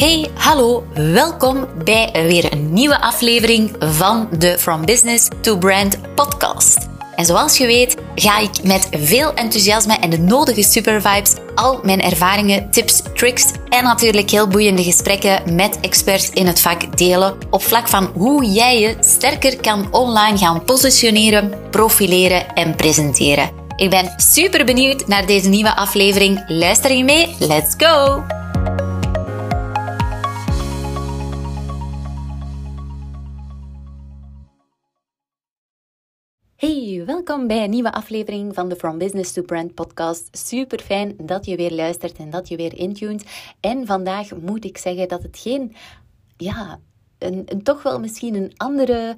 Hey, hallo, welkom bij weer een nieuwe aflevering van de From Business to Brand podcast. En zoals je weet, ga ik met veel enthousiasme en de nodige supervibes al mijn ervaringen, tips, tricks en natuurlijk heel boeiende gesprekken met experts in het vak delen op vlak van hoe jij je sterker kan online gaan positioneren, profileren en presenteren. Ik ben super benieuwd naar deze nieuwe aflevering. Luister je mee? Let's go! Welkom bij een nieuwe aflevering van de From Business to Brand podcast. Super fijn dat je weer luistert en dat je weer intuned. En vandaag moet ik zeggen dat het geen ja, een, toch wel misschien een andere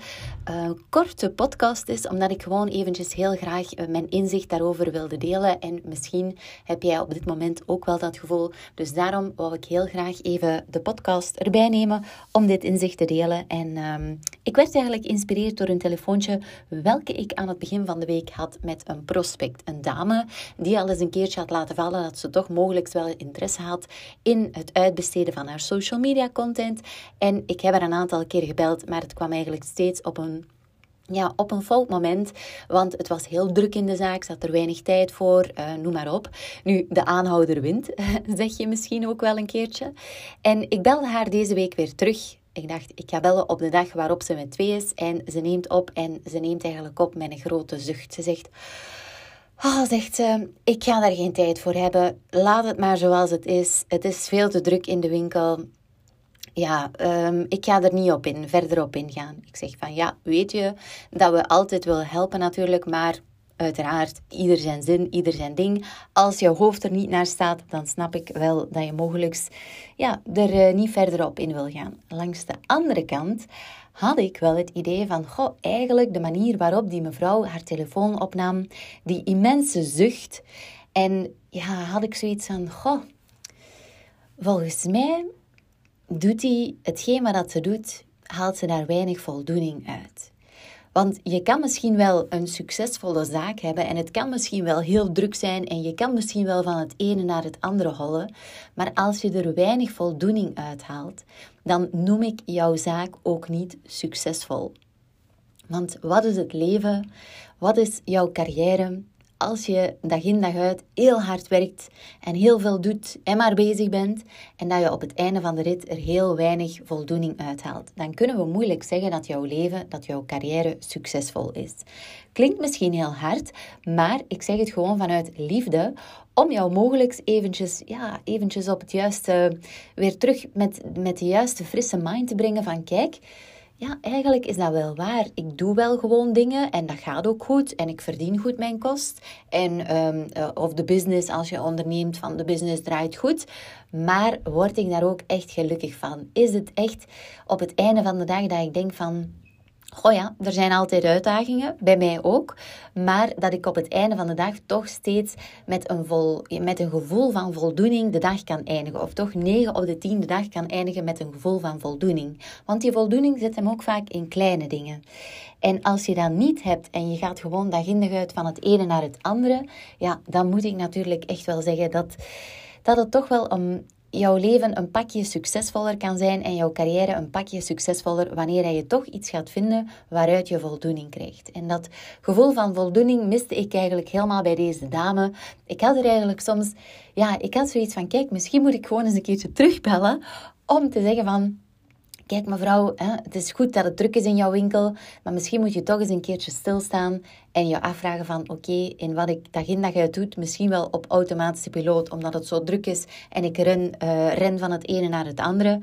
uh, korte podcast is, omdat ik gewoon eventjes heel graag uh, mijn inzicht daarover wilde delen. En misschien heb jij op dit moment ook wel dat gevoel. Dus daarom wou ik heel graag even de podcast erbij nemen om dit inzicht te delen. En um, ik werd eigenlijk geïnspireerd door een telefoontje welke ik aan het begin van de week had met een prospect. Een dame die al eens een keertje had laten vallen dat ze toch mogelijk wel interesse had in het uitbesteden van haar social media content. En ik heb haar een aantal keer gebeld, maar het kwam eigenlijk steeds op een ja, op een fout moment, want het was heel druk in de zaak, zat er weinig tijd voor, uh, noem maar op. Nu, de aanhouder wint, zeg je misschien ook wel een keertje. En ik belde haar deze week weer terug. Ik dacht, ik ga bellen op de dag waarop ze met twee is. En ze neemt op en ze neemt eigenlijk op met een grote zucht. Ze zegt, oh, zegt ze, ik ga daar geen tijd voor hebben. Laat het maar zoals het is. Het is veel te druk in de winkel ja, um, ik ga er niet op in, verder op ingaan. Ik zeg van ja, weet je dat we altijd willen helpen natuurlijk, maar uiteraard ieder zijn zin, ieder zijn ding. Als je hoofd er niet naar staat, dan snap ik wel dat je mogelijk ja, er uh, niet verder op in wil gaan. Langs de andere kant had ik wel het idee van, goh, eigenlijk de manier waarop die mevrouw haar telefoon opnam, die immense zucht. En ja, had ik zoiets van, goh, volgens mij doet hij hetgeen wat ze doet, haalt ze daar weinig voldoening uit. Want je kan misschien wel een succesvolle zaak hebben en het kan misschien wel heel druk zijn en je kan misschien wel van het ene naar het andere hollen, maar als je er weinig voldoening uit haalt, dan noem ik jouw zaak ook niet succesvol. Want wat is het leven? Wat is jouw carrière? Als je dag in dag uit heel hard werkt en heel veel doet en maar bezig bent en dat je op het einde van de rit er heel weinig voldoening uithaalt, dan kunnen we moeilijk zeggen dat jouw leven, dat jouw carrière succesvol is. Klinkt misschien heel hard, maar ik zeg het gewoon vanuit liefde om jou mogelijk eventjes, ja, eventjes op het juiste, weer terug met, met de juiste frisse mind te brengen van kijk, ja, eigenlijk is dat wel waar. Ik doe wel gewoon dingen en dat gaat ook goed en ik verdien goed mijn kost. En, um, of de business, als je onderneemt, van de business draait goed. Maar word ik daar ook echt gelukkig van? Is het echt op het einde van de dag dat ik denk van Oh ja, er zijn altijd uitdagingen, bij mij ook. Maar dat ik op het einde van de dag toch steeds met een, vol, met een gevoel van voldoening de dag kan eindigen. Of toch 9 op de 10 de dag kan eindigen met een gevoel van voldoening. Want die voldoening zit hem ook vaak in kleine dingen. En als je dat niet hebt en je gaat gewoon dag in dag uit van het ene naar het andere, ja, dan moet ik natuurlijk echt wel zeggen dat, dat het toch wel een jouw leven een pakje succesvoller kan zijn en jouw carrière een pakje succesvoller wanneer je toch iets gaat vinden waaruit je voldoening krijgt. En dat gevoel van voldoening miste ik eigenlijk helemaal bij deze dame. Ik had er eigenlijk soms, ja, ik had zoiets van, kijk, misschien moet ik gewoon eens een keertje terugbellen om te zeggen van, Kijk mevrouw, het is goed dat het druk is in jouw winkel, maar misschien moet je toch eens een keertje stilstaan en je afvragen van oké, in wat ik dag in dag uit doe, misschien wel op automatische piloot, omdat het zo druk is en ik ren, uh, ren van het ene naar het andere,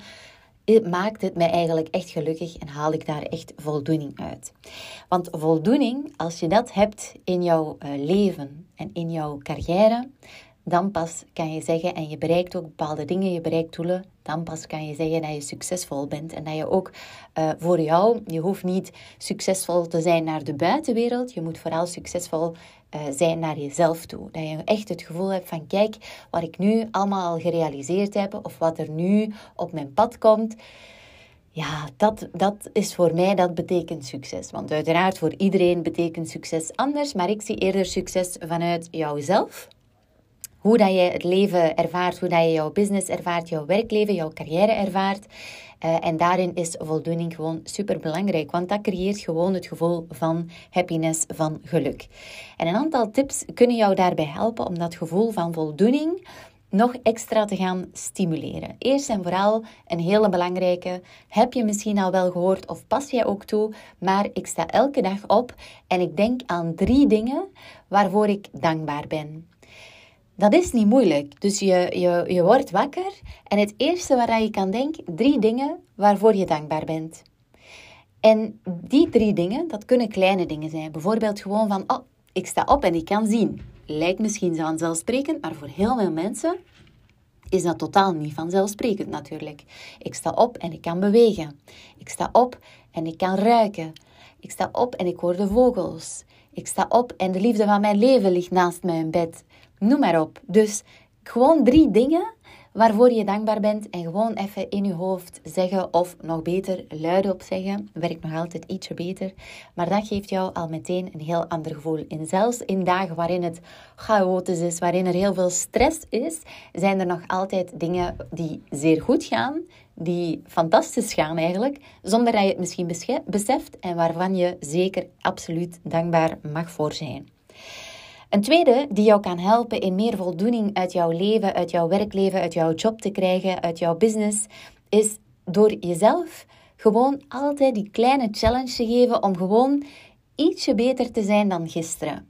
maakt het mij eigenlijk echt gelukkig en haal ik daar echt voldoening uit. Want voldoening, als je dat hebt in jouw uh, leven en in jouw carrière, dan pas kan je zeggen, en je bereikt ook bepaalde dingen, je bereikt doelen, dan pas kan je zeggen dat je succesvol bent. En dat je ook uh, voor jou, je hoeft niet succesvol te zijn naar de buitenwereld, je moet vooral succesvol uh, zijn naar jezelf toe. Dat je echt het gevoel hebt van, kijk, wat ik nu allemaal al gerealiseerd heb, of wat er nu op mijn pad komt, ja, dat, dat is voor mij, dat betekent succes. Want uiteraard voor iedereen betekent succes anders, maar ik zie eerder succes vanuit jouzelf hoe dat je het leven ervaart, hoe dat je jouw business ervaart, jouw werkleven, jouw carrière ervaart. Uh, en daarin is voldoening gewoon super belangrijk, want dat creëert gewoon het gevoel van happiness, van geluk. En een aantal tips kunnen jou daarbij helpen om dat gevoel van voldoening nog extra te gaan stimuleren. Eerst en vooral een hele belangrijke, heb je misschien al wel gehoord of pas jij ook toe, maar ik sta elke dag op en ik denk aan drie dingen waarvoor ik dankbaar ben. Dat is niet moeilijk. Dus je, je, je wordt wakker en het eerste waar je kan denken, drie dingen waarvoor je dankbaar bent. En die drie dingen, dat kunnen kleine dingen zijn. Bijvoorbeeld gewoon van, oh, ik sta op en ik kan zien. Lijkt misschien vanzelfsprekend, maar voor heel veel mensen is dat totaal niet vanzelfsprekend natuurlijk. Ik sta op en ik kan bewegen. Ik sta op en ik kan ruiken. Ik sta op en ik hoor de vogels. Ik sta op en de liefde van mijn leven ligt naast mijn bed. Noem maar op. Dus gewoon drie dingen waarvoor je dankbaar bent en gewoon even in je hoofd zeggen of nog beter luidop zeggen. Werkt nog altijd ietsje beter, maar dat geeft jou al meteen een heel ander gevoel. En zelfs in dagen waarin het chaotisch is, waarin er heel veel stress is, zijn er nog altijd dingen die zeer goed gaan, die fantastisch gaan eigenlijk, zonder dat je het misschien beseft en waarvan je zeker absoluut dankbaar mag voor zijn. Een tweede die jou kan helpen in meer voldoening uit jouw leven, uit jouw werkleven, uit jouw job te krijgen, uit jouw business, is door jezelf gewoon altijd die kleine challenge te geven om gewoon ietsje beter te zijn dan gisteren.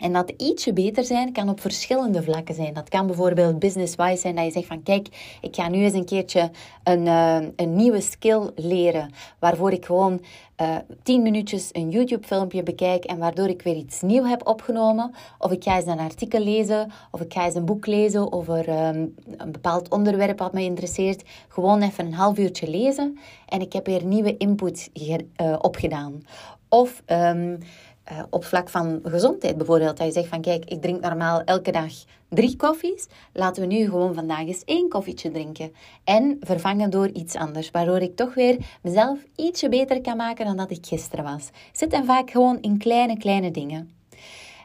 En dat ietsje beter zijn kan op verschillende vlakken zijn. Dat kan bijvoorbeeld business-wise zijn dat je zegt van kijk, ik ga nu eens een keertje een, uh, een nieuwe skill leren. Waarvoor ik gewoon uh, tien minuutjes een YouTube filmpje bekijk en waardoor ik weer iets nieuws heb opgenomen. Of ik ga eens een artikel lezen of ik ga eens een boek lezen over um, een bepaald onderwerp wat me interesseert. Gewoon even een half uurtje lezen en ik heb weer nieuwe input uh, opgedaan. Of... Um, uh, op vlak van gezondheid bijvoorbeeld. Dat je zegt van kijk, ik drink normaal elke dag drie koffies. Laten we nu gewoon vandaag eens één koffietje drinken. En vervangen door iets anders. Waardoor ik toch weer mezelf ietsje beter kan maken dan dat ik gisteren was. Zit en vaak gewoon in kleine, kleine dingen.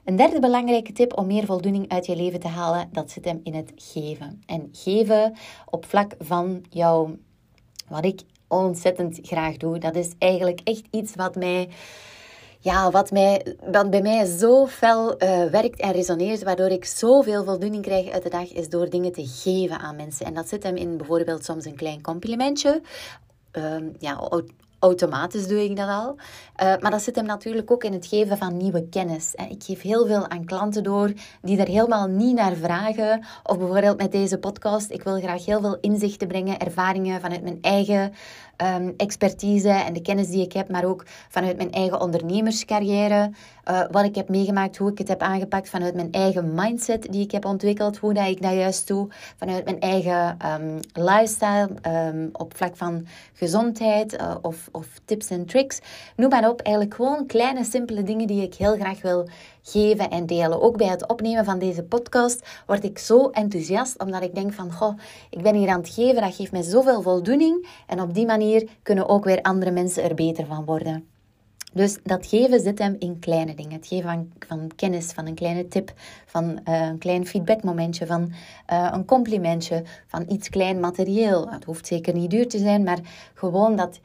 Een derde belangrijke tip om meer voldoening uit je leven te halen, dat zit hem in het geven. En geven op vlak van jouw, wat ik ontzettend graag doe, dat is eigenlijk echt iets wat mij ja, wat, mij, wat bij mij zo fel uh, werkt en resoneert, waardoor ik zoveel voldoening krijg uit de dag, is door dingen te geven aan mensen. En dat zit hem in bijvoorbeeld soms een klein complimentje. Uh, ja, automatisch doe ik dat al. Uh, maar dat zit hem natuurlijk ook in het geven van nieuwe kennis. Ik geef heel veel aan klanten door die er helemaal niet naar vragen. Of bijvoorbeeld met deze podcast, ik wil graag heel veel inzichten brengen, ervaringen vanuit mijn eigen um, expertise en de kennis die ik heb, maar ook vanuit mijn eigen ondernemerscarrière. Uh, wat ik heb meegemaakt, hoe ik het heb aangepakt, vanuit mijn eigen mindset die ik heb ontwikkeld, hoe dat ik dat juist doe, vanuit mijn eigen um, lifestyle um, op vlak van gezondheid of, of tips en tricks. Noem maar op, eigenlijk gewoon kleine, simpele dingen die ik heel graag wil geven en delen. Ook bij het opnemen van deze podcast word ik zo enthousiast, omdat ik denk van, goh, ik ben hier aan het geven, dat geeft mij zoveel voldoening. En op die manier kunnen ook weer andere mensen er beter van worden. Dus dat geven zit hem in kleine dingen. Het geven van, kennis, van een kleine tip, van uh, een klein feedbackmomentje, van uh, een complimentje, van iets klein materieel. Het hoeft zeker niet duur te zijn, maar gewoon dat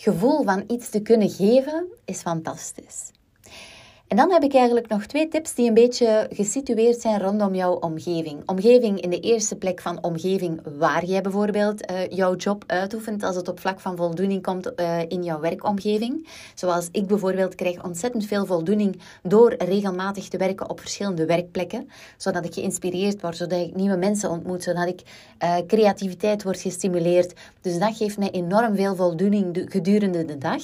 gevoel van iets te kunnen geven is fantastisch. En dan heb ik eigenlijk nog twee tips die een beetje gesitueerd zijn rondom jouw omgeving. Omgeving in de eerste plek van omgeving waar jij bijvoorbeeld uh, jouw job uitoefent als het op vlak van voldoening komt uh, in jouw werkomgeving. Zoals ik bijvoorbeeld krijg ontzettend veel voldoening door regelmatig te werken op verschillende werkplekken. Zodat ik geïnspireerd word, zodat ik nieuwe mensen ontmoet, zodat ik uh, creativiteit word gestimuleerd. Dus dat geeft mij enorm veel voldoening gedurende de dag.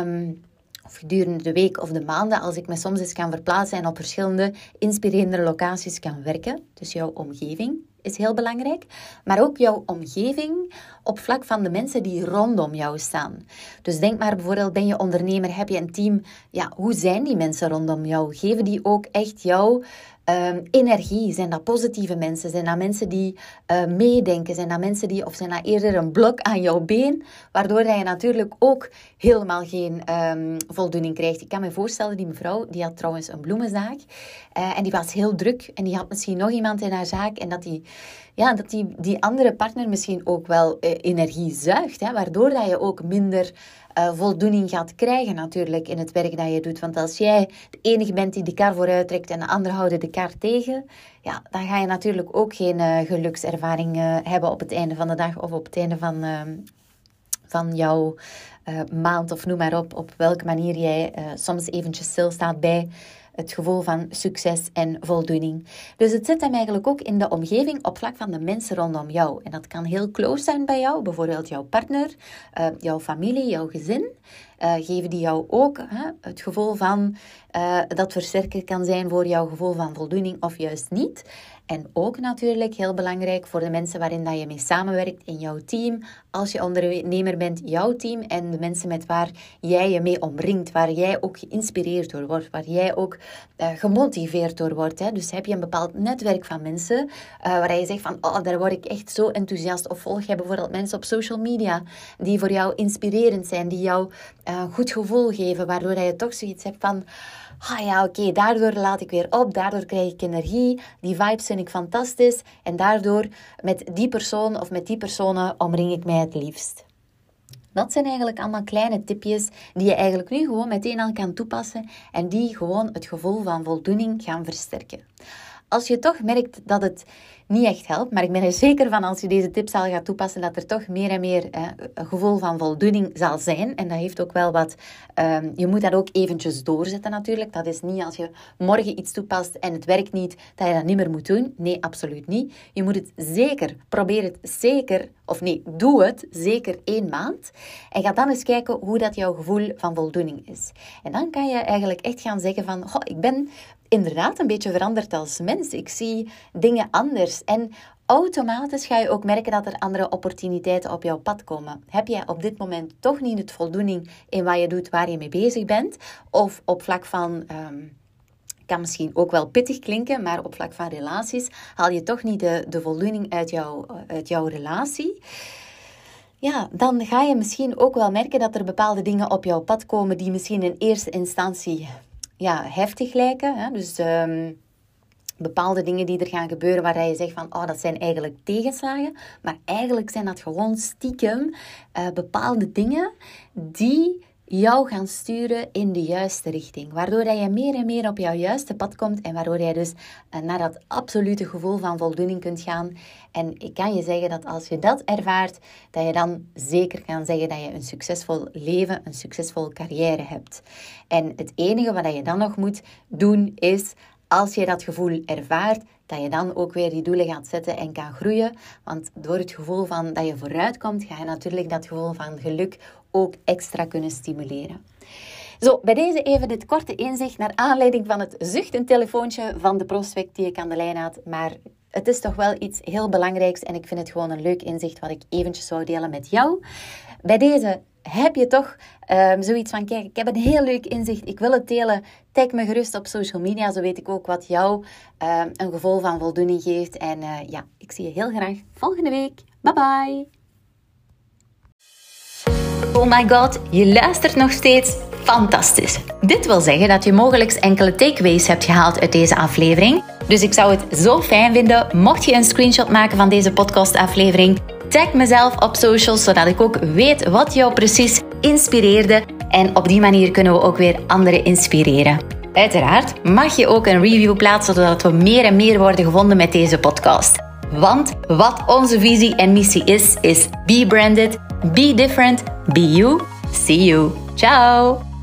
Um, of gedurende de week of de maanden, als ik me soms eens kan verplaatsen en op verschillende inspirerende locaties kan werken. Dus jouw omgeving is heel belangrijk. Maar ook jouw omgeving op vlak van de mensen die rondom jou staan. Dus denk maar bijvoorbeeld, ben je ondernemer, heb je een team. Ja, hoe zijn die mensen rondom jou? Geven die ook echt jou um, energie? Zijn dat positieve mensen? Zijn dat mensen die uh, meedenken? Zijn dat mensen die, of zijn dat eerder een blok aan jouw been, waardoor je natuurlijk ook helemaal geen um, voldoening krijgt? Ik kan me voorstellen, die mevrouw, die had trouwens een bloemenzaak uh, en die was heel druk en die had misschien nog iemand in haar zaak en dat die, ja, dat die, die andere partner misschien ook wel uh, energie zuigt, hè, waardoor dat je ook minder uh, voldoening gaat krijgen natuurlijk in het werk dat je doet. Want als jij de enige bent die de kar vooruit trekt en de anderen houden de kar tegen, ja, dan ga je natuurlijk ook geen uh, gelukservaring hebben op het einde van de dag of op het einde van, ehm, van jouw maand of noem maar op, op welke manier jij soms eventjes stilstaat bij het gevoel van succes en voldoening. Dus het zit hem eigenlijk ook in de omgeving op vlak van de mensen rondom jou. En dat kan heel close zijn bij jou, bijvoorbeeld jouw partner, uh, jouw familie, jouw gezin. Uh, geven die jou ook hè, het gevoel van uh, dat versterker kan zijn voor jouw gevoel van voldoening of juist niet. En ook natuurlijk heel belangrijk voor de mensen waarin dat je mee samenwerkt in jouw team. Als je ondernemer bent, jouw team en de mensen met waar jij je mee omringt, waar jij ook geïnspireerd door wordt, waar jij ook uh, gemotiveerd door wordt. Hè. Dus heb je een bepaald netwerk van mensen uh, waar je zegt van, oh, daar word ik echt zo enthousiast. Of volg je bijvoorbeeld mensen op social media die voor jou inspirerend zijn, die jou uh, goed gevoel geven, waardoor je toch zoiets hebt van ah ja, oké, daardoor laat ik weer op, daardoor krijg ik energie, die vibes vind ik fantastisch en daardoor met die persoon of met die personen omring ik mij het liefst. Dat zijn eigenlijk allemaal kleine tipjes die je eigenlijk nu gewoon meteen al kan toepassen en die gewoon het gevoel van voldoening gaan versterken. Als je toch merkt dat het niet echt helpt. Maar ik ben er zeker van als je deze tips al gaat toepassen, dat er toch meer en meer een gevoel van voldoening zal zijn. En dat heeft ook wel wat. Um, je moet dat ook eventjes doorzetten natuurlijk. Dat is niet als je morgen iets toepast en het werkt niet, dat je dat niet meer moet doen. Nee, absoluut niet. Je moet het zeker, probeer het zeker, of nee, doe het zeker één maand. En ga dan eens kijken hoe dat jouw gevoel van voldoening is. En dan kan je eigenlijk echt gaan zeggen van, goh, ik ben inderdaad een beetje veranderd als mens. Ik zie dingen anders. En automatisch ga je ook merken dat er andere opportuniteiten op jouw pad komen. Heb jij op dit moment toch niet het voldoening in wat je doet, waar je mee bezig bent? Of op vlak van. Um, kan misschien ook wel pittig klinken, maar op vlak van relaties haal je toch niet de, de voldoening uit, jou, uit jouw relatie ja, dan ga je misschien ook wel merken dat er bepaalde dingen op jouw pad komen die misschien in eerste instantie ja, heftig lijken. Hè? Dus um, bepaalde dingen die er gaan gebeuren waar je zegt van, oh, dat zijn eigenlijk tegenslagen. Maar eigenlijk zijn dat gewoon stiekem uh, bepaalde dingen die jou gaan sturen in de juiste richting. Waardoor dat je meer en meer op jouw juiste pad komt en waardoor jij dus uh, naar dat absolute gevoel van voldoening kunt gaan. En ik kan je zeggen dat als je dat ervaart, dat je dan zeker kan zeggen dat je een succesvol leven, een succesvolle carrière hebt. En het enige wat je dan nog moet doen is als je dat gevoel ervaart, dat je dan ook weer die doelen gaat zetten en kan groeien. Want door het gevoel van dat je vooruit komt, ga je natuurlijk dat gevoel van geluk ook extra kunnen stimuleren. Zo, bij deze even dit korte inzicht naar aanleiding van het zuchtend telefoontje van de prospect die ik aan de lijn had. Maar het is toch wel iets heel belangrijks en ik vind het gewoon een leuk inzicht wat ik eventjes zou delen met jou. Bij deze heb je toch um, zoiets van, kijk, ik heb een heel leuk inzicht, ik wil het delen. Tag me gerust op social media, zo weet ik ook wat jou um, een gevoel van voldoening geeft. En uh, ja, ik zie je heel graag volgende week. Bye bye! Oh my god, je luistert nog steeds? Fantastisch! Dit wil zeggen dat je mogelijk enkele takeaways hebt gehaald uit deze aflevering. Dus ik zou het zo fijn vinden mocht je een screenshot maken van deze podcastaflevering Tag mezelf op socials, zodat ik ook weet wat jou precies inspireerde. En op die manier kunnen we ook weer anderen inspireren. Uiteraard mag je ook een review plaatsen, zodat we meer en meer worden gevonden met deze podcast. Want wat onze visie en missie is, is be branded, be different, be you. See you. Ciao!